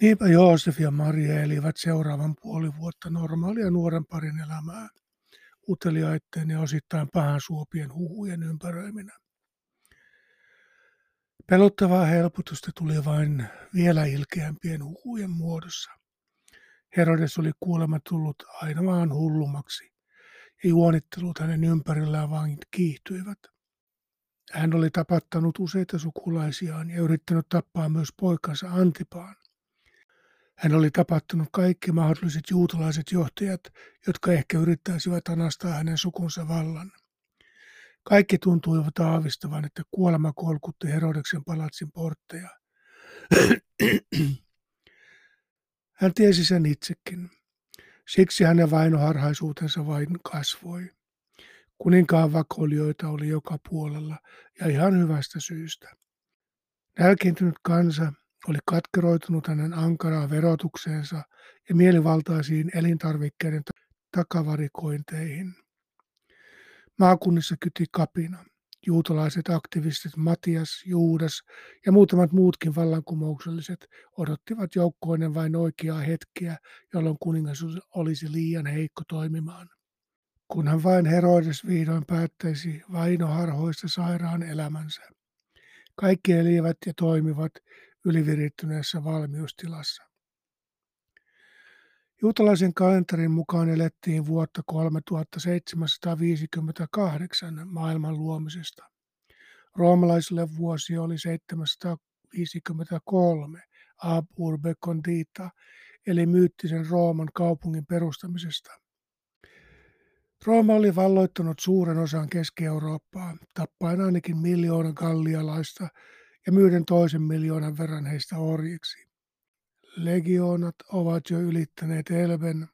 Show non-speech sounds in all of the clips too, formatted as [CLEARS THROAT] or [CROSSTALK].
Niinpä Joosef ja Maria elivät seuraavan puoli vuotta normaalia nuoren parin elämää, uteliaitteen ja osittain pahan suopien huhujen ympäröiminä. Pelottavaa helpotusta tuli vain vielä ilkeämpien huhujen muodossa. Herodes oli kuulemma tullut aina vaan hullumaksi, ja juonittelut hänen ympärillään vain kiihtyivät. Hän oli tapattanut useita sukulaisiaan ja yrittänyt tappaa myös poikansa Antipaan. Hän oli tapattanut kaikki mahdolliset juutalaiset johtajat, jotka ehkä yrittäisivät anastaa hänen sukunsa vallan. Kaikki tuntuivat aavistavan, että kuolema kolkutti Herodeksen palatsin portteja. [CLEARS THROAT] Hän tiesi sen itsekin. Siksi hänen vainoharhaisuutensa vain kasvoi. Kuninkaan vakoilijoita oli joka puolella ja ihan hyvästä syystä. Nälkiintynyt kansa oli katkeroitunut hänen ankaraan verotukseensa ja mielivaltaisiin elintarvikkeiden takavarikointeihin. Maakunnissa kyti kapina. Juutalaiset aktivistit Matias, Juudas ja muutamat muutkin vallankumoukselliset odottivat joukkoinen vain oikeaa hetkeä, jolloin kuningas olisi liian heikko toimimaan. Kunhan vain Herodes vihdoin päättäisi vainoharhoista sairaan elämänsä. Kaikki elivät ja toimivat ylivirittyneessä valmiustilassa. Juutalaisen kalenterin mukaan elettiin vuotta 3758 maailman luomisesta. Roomalaisille vuosi oli 753 ab urbe condita, eli myyttisen Rooman kaupungin perustamisesta. Rooma oli valloittanut suuren osan Keski-Eurooppaa, tappaen ainakin miljoonan gallialaista ja myyden toisen miljoonan verran heistä orjiksi legioonat ovat jo ylittäneet Elben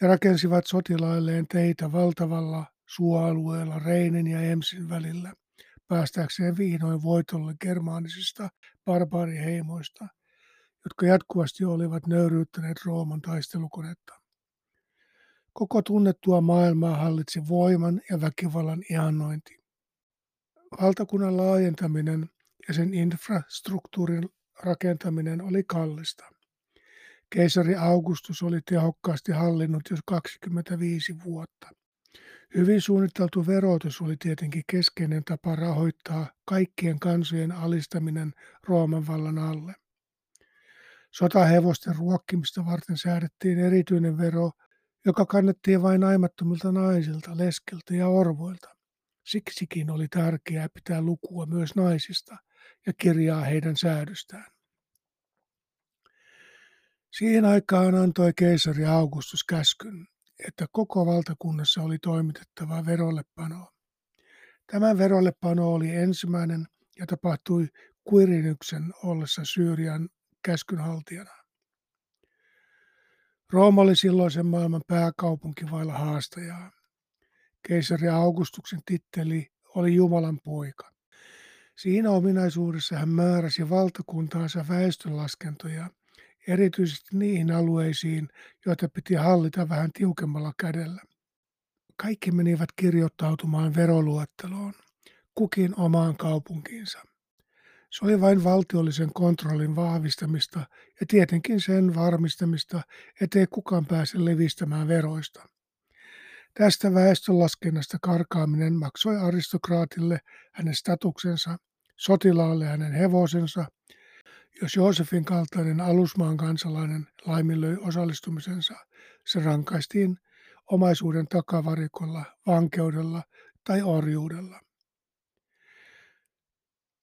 ja rakensivat sotilailleen teitä valtavalla suoalueella Reinin ja Emsin välillä, päästäkseen vihdoin voitolle germaanisista barbaariheimoista, jotka jatkuvasti olivat nöyryyttäneet Rooman taistelukonetta. Koko tunnettua maailmaa hallitsi voiman ja väkivallan ihannointi. Valtakunnan laajentaminen ja sen infrastruktuurin rakentaminen oli kallista. Keisari Augustus oli tehokkaasti hallinnut jo 25 vuotta. Hyvin suunniteltu verotus oli tietenkin keskeinen tapa rahoittaa kaikkien kansojen alistaminen Rooman vallan alle. Sotahevosten ruokkimista varten säädettiin erityinen vero, joka kannettiin vain naimattomilta naisilta, leskeltä ja orvoilta. Siksikin oli tärkeää pitää lukua myös naisista – ja kirjaa heidän säädöstään. Siihen aikaan antoi keisari Augustus käskyn, että koko valtakunnassa oli toimitettava verollepano. Tämä verollepano oli ensimmäinen ja tapahtui Quirinyksen ollessa Syyrian käskynhaltijana. Rooma oli silloisen maailman pääkaupunki vailla haastajaa. Keisari Augustuksen titteli oli Jumalan poika. Siinä ominaisuudessa hän määräsi valtakuntaansa väestönlaskentoja, erityisesti niihin alueisiin, joita piti hallita vähän tiukemmalla kädellä. Kaikki menivät kirjoittautumaan veroluetteloon, kukin omaan kaupunkiinsa. Se oli vain valtiollisen kontrollin vahvistamista ja tietenkin sen varmistamista, ettei kukaan pääse levistämään veroista. Tästä väestönlaskennasta karkaaminen maksoi aristokraatille hänen statuksensa sotilaalle hänen hevosensa. Jos Joosefin kaltainen alusmaan kansalainen laiminlöi osallistumisensa, se rankaistiin omaisuuden takavarikolla, vankeudella tai orjuudella.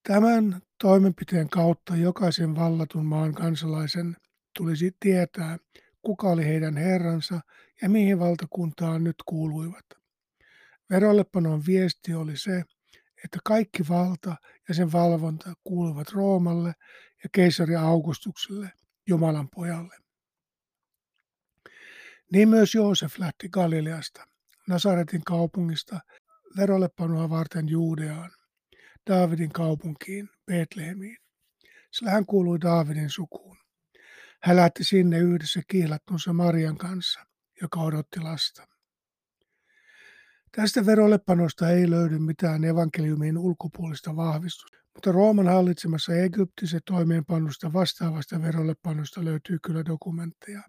Tämän toimenpiteen kautta jokaisen vallatun maan kansalaisen tulisi tietää, kuka oli heidän herransa ja mihin valtakuntaan nyt kuuluivat. Verollepanon viesti oli se, että kaikki valta ja sen valvonta kuuluvat Roomalle ja keisari Augustukselle, Jumalan pojalle. Niin myös Joosef lähti Galileasta, Nasaretin kaupungista, verollepanoa varten Juudeaan, Daavidin kaupunkiin, Betlehemiin, sillä hän kuului Daavidin sukuun. Hän lähti sinne yhdessä kiilattunsa Marian kanssa, joka odotti lasta. Tästä verollepanosta ei löydy mitään evankeliumin ulkopuolista vahvistusta, Mutta Rooman hallitsemassa Egyptissä toimeenpannusta vastaavasta verollepanosta löytyy kyllä dokumentteja.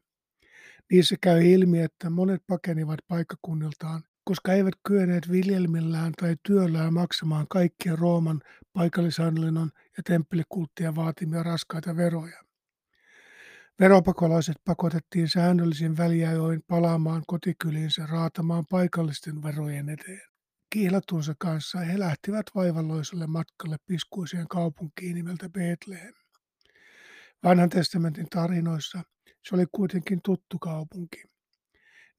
Niissä käy ilmi, että monet pakenivat paikkakunniltaan, koska eivät kyenneet viljelmillään tai työllään maksamaan kaikkia Rooman paikallishallinnon ja temppelikulttien vaatimia raskaita veroja. Veropakolaiset pakotettiin säännöllisin väliajoin palaamaan kotikyliinsä raatamaan paikallisten verojen eteen. Kihlatunsa kanssa he lähtivät vaivalloiselle matkalle piskuiseen kaupunkiin nimeltä Bethlehem. Vanhan testamentin tarinoissa se oli kuitenkin tuttu kaupunki.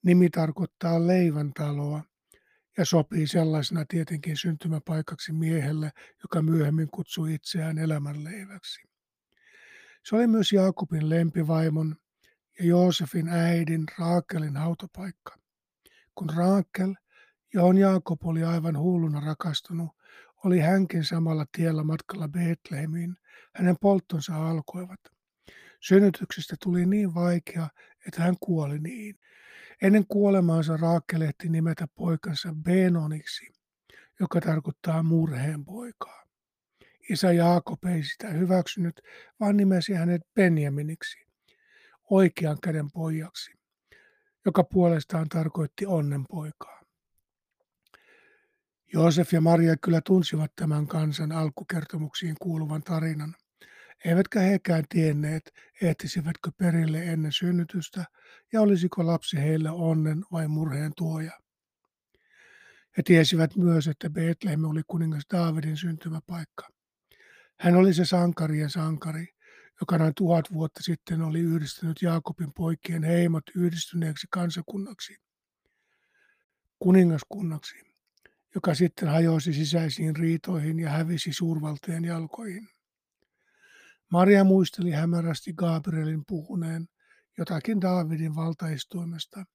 Nimi tarkoittaa leivän taloa ja sopii sellaisena tietenkin syntymäpaikaksi miehelle, joka myöhemmin kutsui itseään elämänleiväksi. Se oli myös Jaakobin lempivaimon ja Joosefin äidin Raakelin hautapaikka. Kun Raakel, johon Jaakob oli aivan hulluna rakastunut, oli hänkin samalla tiellä matkalla Betlehemiin, hänen polttonsa alkoivat. Synnytyksestä tuli niin vaikea, että hän kuoli niin. Ennen kuolemaansa Raakel ehti nimetä poikansa Benoniksi, joka tarkoittaa murheen poikaa. Isä Jaakob ei sitä hyväksynyt, vaan nimesi hänet Benjaminiksi, oikean käden pojaksi, joka puolestaan tarkoitti onnenpoikaa. Joosef ja Maria kyllä tunsivat tämän kansan alkukertomuksiin kuuluvan tarinan, eivätkä hekään tienneet, ehtisivätkö perille ennen synnytystä ja olisiko lapsi heille onnen vai murheen tuoja. He tiesivät myös, että Bethlehem oli kuningas Daavidin syntymäpaikka. Hän oli se sankarien sankari, joka noin tuhat vuotta sitten oli yhdistänyt Jaakobin poikien heimot yhdistyneeksi kansakunnaksi, kuningaskunnaksi, joka sitten hajosi sisäisiin riitoihin ja hävisi suurvaltojen jalkoihin. Maria muisteli hämärästi Gabrielin puhuneen jotakin Daavidin valtaistuimesta,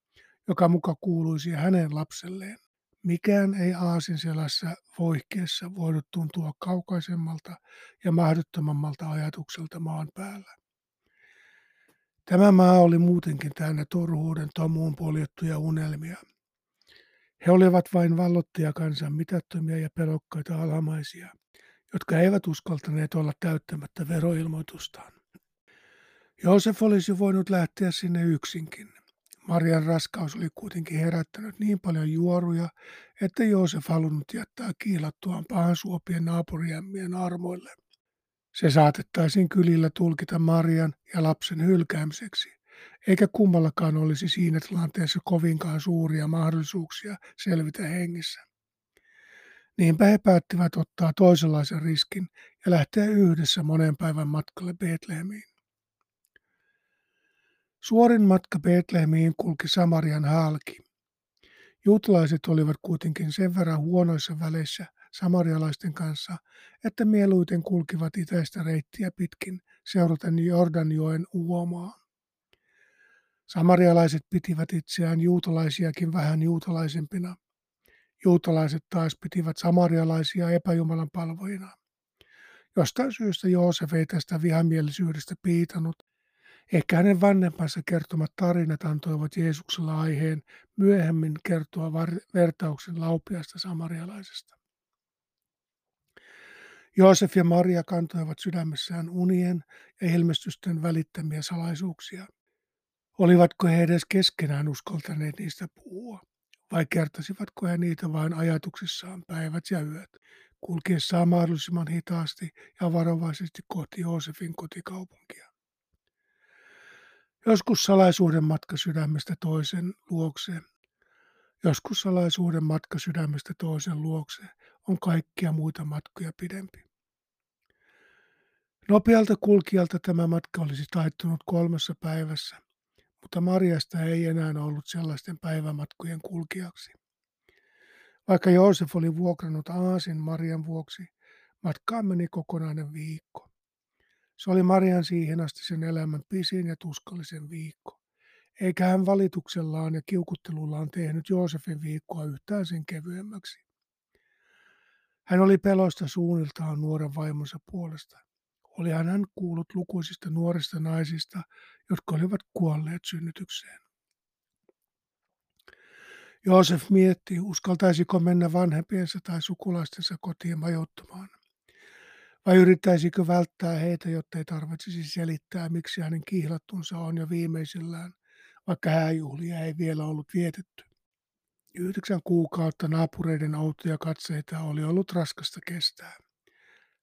joka muka kuuluisi hänen lapselleen. Mikään ei aasin selässä voihkeessa voinut tuntua kaukaisemmalta ja mahdottomammalta ajatukselta maan päällä. Tämä maa oli muutenkin täynnä turhuuden tomuun poljettuja unelmia. He olivat vain kansan mitättömiä ja pelokkaita alamaisia, jotka eivät uskaltaneet olla täyttämättä veroilmoitustaan. Joosef olisi voinut lähteä sinne yksinkin. Marian raskaus oli kuitenkin herättänyt niin paljon juoruja, että Joosef halunnut jättää kiilattuaan pahan suopien naapuriämmien armoille. Se saatettaisiin kylillä tulkita Marian ja lapsen hylkäämiseksi, eikä kummallakaan olisi siinä tilanteessa kovinkaan suuria mahdollisuuksia selvitä hengissä. Niinpä he päättivät ottaa toisenlaisen riskin ja lähteä yhdessä monen päivän matkalle Betlehemiin. Suorin matka Betlehemiin kulki Samarian halki. Juutalaiset olivat kuitenkin sen verran huonoissa väleissä samarialaisten kanssa, että mieluiten kulkivat itäistä reittiä pitkin seuraten Jordanjoen uomaa. Samarialaiset pitivät itseään juutalaisiakin vähän juutalaisempina. Juutalaiset taas pitivät samarialaisia epäjumalan palvojina. Jostain syystä Joosef ei tästä vihamielisyydestä piitanut Ehkä hänen vanhempansa kertomat tarinat antoivat Jeesuksella aiheen myöhemmin kertoa vertauksen laupiasta samarialaisesta. Joosef ja Maria kantoivat sydämessään unien ja ilmestysten välittämiä salaisuuksia. Olivatko he edes keskenään uskaltaneet niistä puhua, vai kertasivatko he niitä vain ajatuksissaan päivät ja yöt, kulkiessaan mahdollisimman hitaasti ja varovaisesti kohti Joosefin kotikaupunkia? Joskus salaisuuden matka sydämestä toisen luokse. Joskus salaisuuden matka sydämestä toisen luokse on kaikkia muita matkoja pidempi. Nopealta kulkijalta tämä matka olisi taittunut kolmessa päivässä, mutta Marjasta ei enää ollut sellaisten päivämatkojen kulkijaksi. Vaikka Joosef oli vuokrannut aasin Marian vuoksi, matkaan meni kokonainen viikko. Se oli Marian siihen asti sen elämän pisin ja tuskallisen viikko. Eikä hän valituksellaan ja kiukuttelullaan tehnyt Joosefin viikkoa yhtään sen kevyemmäksi. Hän oli pelosta suunniltaan nuoren vaimonsa puolesta. Oli hän kuullut lukuisista nuorista naisista, jotka olivat kuolleet synnytykseen. Joosef mietti, uskaltaisiko mennä vanhempiensa tai sukulaistensa kotiin majoittumaan. Vai yrittäisikö välttää heitä, jotta ei tarvitsisi selittää, miksi hänen kihlattunsa on jo viimeisillään, vaikka hääjuhlia ei vielä ollut vietetty. Yhdeksän kuukautta naapureiden outoja katseita oli ollut raskasta kestää.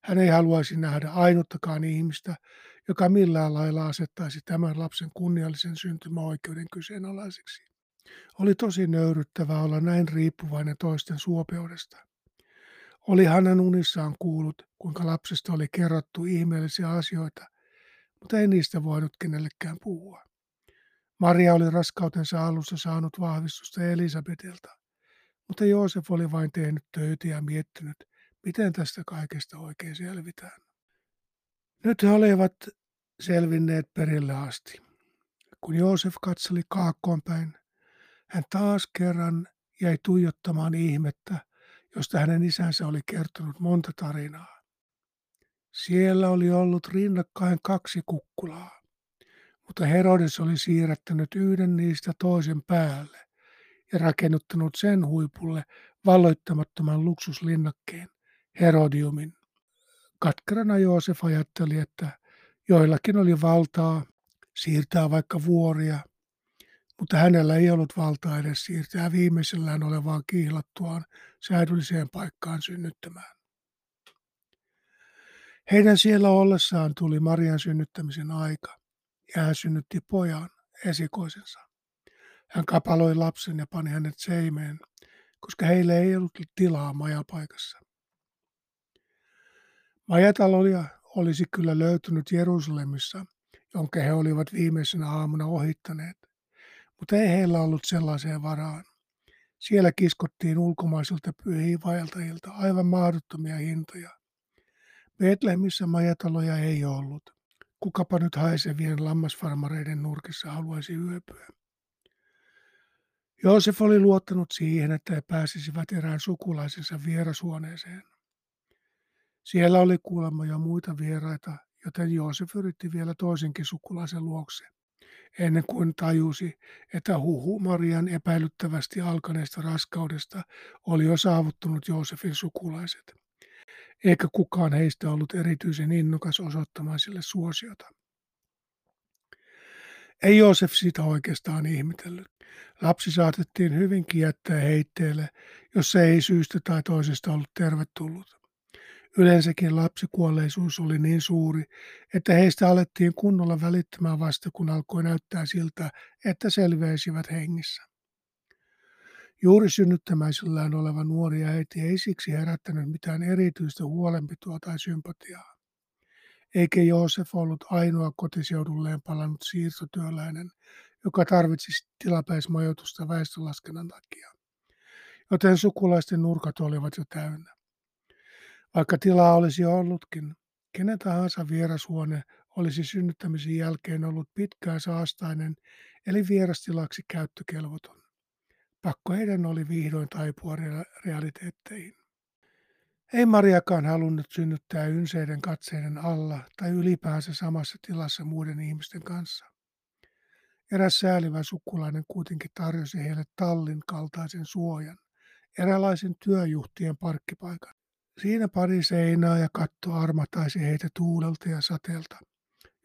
Hän ei haluaisi nähdä ainuttakaan ihmistä, joka millään lailla asettaisi tämän lapsen kunniallisen syntymäoikeuden kyseenalaiseksi. Oli tosi nöyryttävää olla näin riippuvainen toisten suopeudesta. Oli hänen unissaan kuullut, kuinka lapsesta oli kerrottu ihmeellisiä asioita, mutta ei niistä voinut kenellekään puhua. Maria oli raskautensa alussa saanut vahvistusta Elisabetilta, mutta Joosef oli vain tehnyt töitä ja miettinyt, miten tästä kaikesta oikein selvitään. Nyt he olivat selvinneet perille asti. Kun Joosef katseli kaakkoon päin, hän taas kerran jäi tuijottamaan ihmettä, josta hänen isänsä oli kertonut monta tarinaa. Siellä oli ollut rinnakkain kaksi kukkulaa, mutta Herodes oli siirrättänyt yhden niistä toisen päälle ja rakennuttanut sen huipulle valloittamattoman luksuslinnakkeen, Herodiumin. Katkerana Joosef ajatteli, että joillakin oli valtaa siirtää vaikka vuoria, mutta hänellä ei ollut valtaa edes siirtää viimeisellään olevaan kiihlattuaan säädylliseen paikkaan synnyttämään. Heidän siellä ollessaan tuli Marian synnyttämisen aika, ja hän synnytti pojan, esikoisensa. Hän kapaloi lapsen ja pani hänet seimeen, koska heille ei ollut tilaa majapaikassa. Majataloja olisi kyllä löytynyt Jerusalemissa, jonka he olivat viimeisenä aamuna ohittaneet, mutta ei heillä ollut sellaiseen varaan. Siellä kiskottiin ulkomaisilta pyhiinvaeltajilta aivan mahdottomia hintoja. Betlehemissä majataloja ei ollut. Kukapa nyt haisevien lammasfarmareiden nurkissa haluaisi yöpyä. Joosef oli luottanut siihen, että he pääsisivät erään sukulaisensa vierasuoneeseen. Siellä oli kuulemma jo muita vieraita, joten Joosef yritti vielä toisenkin sukulaisen luokse, ennen kuin tajusi, että huhu Marian epäilyttävästi alkaneesta raskaudesta oli jo saavuttanut Joosefin sukulaiset, eikä kukaan heistä ollut erityisen innokas osoittamaan sille suosiota. Ei Joosef sitä oikeastaan ihmetellyt. Lapsi saatettiin hyvinkin jättää heitteelle, jos se ei syystä tai toisesta ollut tervetullut. Yleensäkin lapsikuolleisuus oli niin suuri, että heistä alettiin kunnolla välittämään vasta kun alkoi näyttää siltä, että selviäisivät hengissä. Juuri synnyttämäisillään oleva nuori äiti ei siksi herättänyt mitään erityistä huolenpitoa tai sympatiaa. Eikä Joosef ollut ainoa kotiseudulleen palannut siirtotyöläinen, joka tarvitsisi tilapäismajoitusta väestölaskennan takia. Joten sukulaisten nurkat olivat jo täynnä. Vaikka tilaa olisi ollutkin, kenen tahansa vierashuone olisi synnyttämisen jälkeen ollut pitkään saastainen eli vierastilaksi käyttökelvoton. Pakko heidän oli vihdoin taipua realiteetteihin. Ei Mariakaan halunnut synnyttää ynseiden katseiden alla tai ylipäänsä samassa tilassa muiden ihmisten kanssa. Eräs säälivä sukulainen kuitenkin tarjosi heille tallin kaltaisen suojan, eräänlaisen työjuhtien parkkipaikan. Siinä pari seinää ja katto armataisi heitä tuulelta ja sateelta,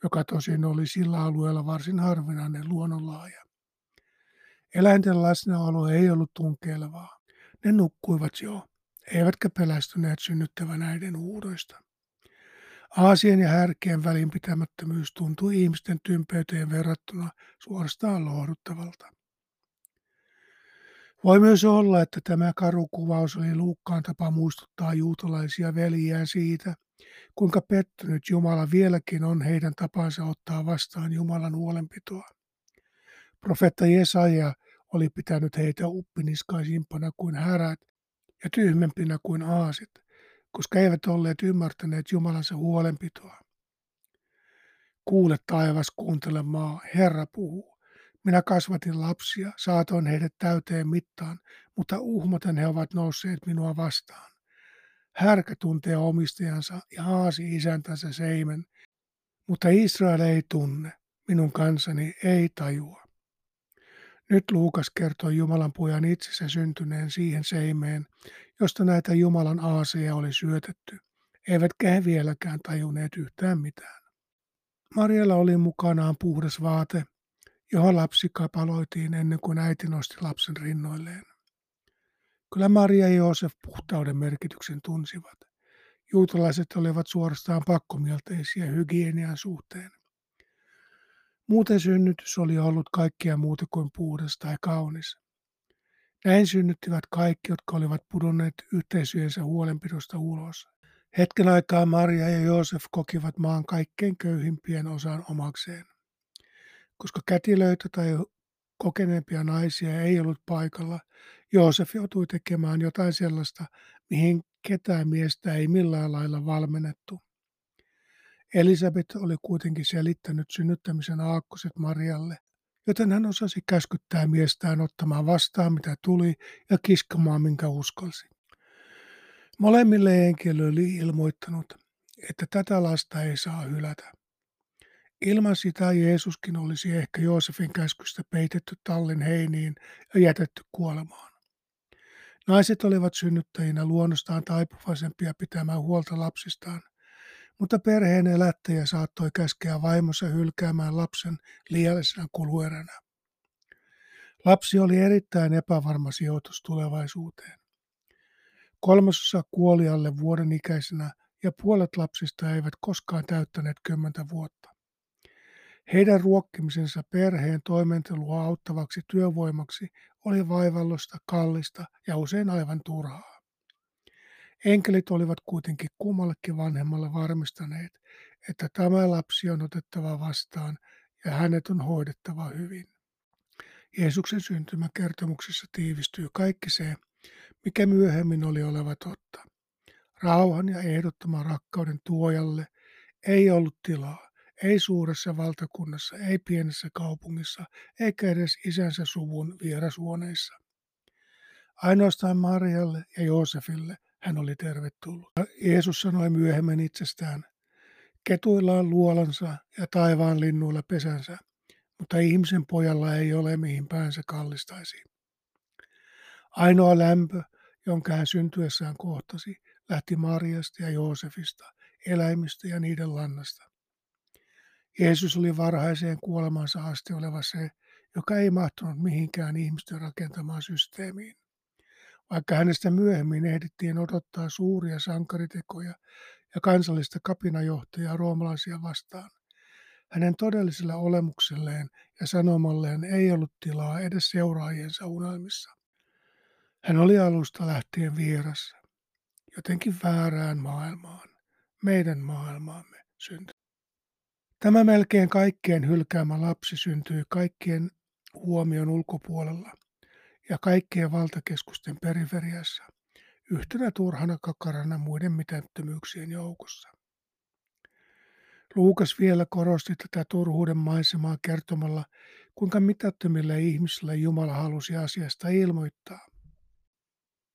joka tosin oli sillä alueella varsin harvinainen luonnonlaaja. Eläinten läsnäolo ei ollut tunkeilevaa. Ne nukkuivat jo, eivätkä pelästyneet synnyttävän äidin huudoista. Aasien ja härkien välinpitämättömyys tuntui ihmisten tympeyteen verrattuna suorastaan lohduttavalta. Voi myös olla, että tämä karu kuvaus oli Luukkaan tapa muistuttaa juutalaisia veljiään siitä, kuinka pettynyt Jumala vieläkin on heidän tapansa ottaa vastaan Jumalan huolenpitoa. Profetta Jesaja oli pitänyt heitä uppiniskaisimpana kuin härät ja tyhmempinä kuin aasit, koska eivät olleet ymmärtäneet Jumalansa huolenpitoa. Kuule taivas, kuuntele maa, Herra puhuu. Minä kasvatin lapsia, saatoin heidät täyteen mittaan, mutta uhmaten he ovat nousseet minua vastaan. Härkä tuntee omistajansa ja haasi isäntänsä seimen, mutta Israel ei tunne, minun kansani ei tajua. Nyt Luukas kertoi Jumalan pojan itsensä syntyneen siihen seimeen, josta näitä Jumalan aaseja oli syötetty, eivätkä he vieläkään tajunneet yhtään mitään. Marialla oli mukanaan puhdas vaate, johon lapsi kapaloitiin ennen kuin äiti nosti lapsen rinnoilleen. Kyllä Maria ja Joosef puhtauden merkityksen tunsivat. Juutalaiset olivat suorastaan pakkomielteisiä hygienian suhteen. Muuten synnytys oli ollut kaikkia muuta kuin puhdas tai kaunis. Näin synnyttivät kaikki, jotka olivat pudonneet yhteisöjensä huolenpidosta ulos. Hetken aikaa Maria ja Joosef kokivat maan kaikkein köyhimpien osan omakseen. Koska kätilöitä tai kokeneempia naisia ei ollut paikalla, Joosef joutui tekemään jotain sellaista, mihin ketään miestä ei millään lailla valmennettu. Elisabeth oli kuitenkin selittänyt synnyttämisen aakkoset Marialle, joten hän osasi käskyttää miestään ottamaan vastaan mitä tuli ja kiskomaan minkä uskalsi. Molemmille enkeli oli ilmoittanut, että tätä lasta ei saa hylätä. Ilman sitä Jeesuskin olisi ehkä Joosefin käskystä peitetty tallin heiniin ja jätetty kuolemaan. Naiset olivat synnyttäjinä luonnostaan taipuvaisempia pitämään huolta lapsistaan, mutta perheen elättäjä saattoi käskeä vaimonsa hylkäämään lapsen liiallisena kulueränä. Lapsi oli erittäin epävarma sijoitus tulevaisuuteen. Kolmasosa kuoli alle vuoden ikäisenä ja puolet lapsista eivät koskaan täyttäneet kymmentä vuotta. Heidän ruokkimisensa perheen toimentelua auttavaksi työvoimaksi oli vaivallosta, kallista ja usein aivan turhaa. Enkelit olivat kuitenkin kummallekin vanhemmalle varmistaneet, että tämä lapsi on otettava vastaan ja hänet on hoidettava hyvin. Jeesuksen syntymäkertomuksessa tiivistyy kaikki se, mikä myöhemmin oli oleva totta. Rauhan ja ehdottoman rakkauden tuojalle ei ollut tilaa, ei suuressa valtakunnassa, ei pienessä kaupungissa, eikä edes isänsä suvun vierashuoneissa. Ainoastaan Marialle ja Joosefille hän oli tervetullut. Jeesus sanoi myöhemmin itsestään, ketuilla on luolansa ja taivaan linnuilla pesänsä, mutta ihmisen pojalla ei ole mihin päänsä kallistaisi. Ainoa lämpö, jonka hän syntyessään kohtasi, lähti Mariasta ja Joosefista, eläimistä ja niiden lannasta. Jeesus oli varhaiseen kuolemansa asti oleva se, joka ei mahtunut mihinkään ihmisten rakentamaan systeemiin. Vaikka hänestä myöhemmin ehdittiin odottaa suuria sankaritekoja ja kansallista kapinajohtajaa roomalaisia vastaan, hänen todellisella olemukselleen ja sanomalleen ei ollut tilaa edes seuraajiensa unelmissa. Hän oli alusta lähtien vieras, jotenkin väärään maailmaan, meidän maailmaamme syntyi. Tämä melkein kaikkien hylkäämä lapsi syntyi kaikkien huomion ulkopuolella ja kaikkien valtakeskusten periferiassa, yhtenä turhana kakarana muiden mitättömyyksien joukossa. Luukas vielä korosti tätä turhuuden maisemaa kertomalla, kuinka mitättömille ihmisille Jumala halusi asiasta ilmoittaa –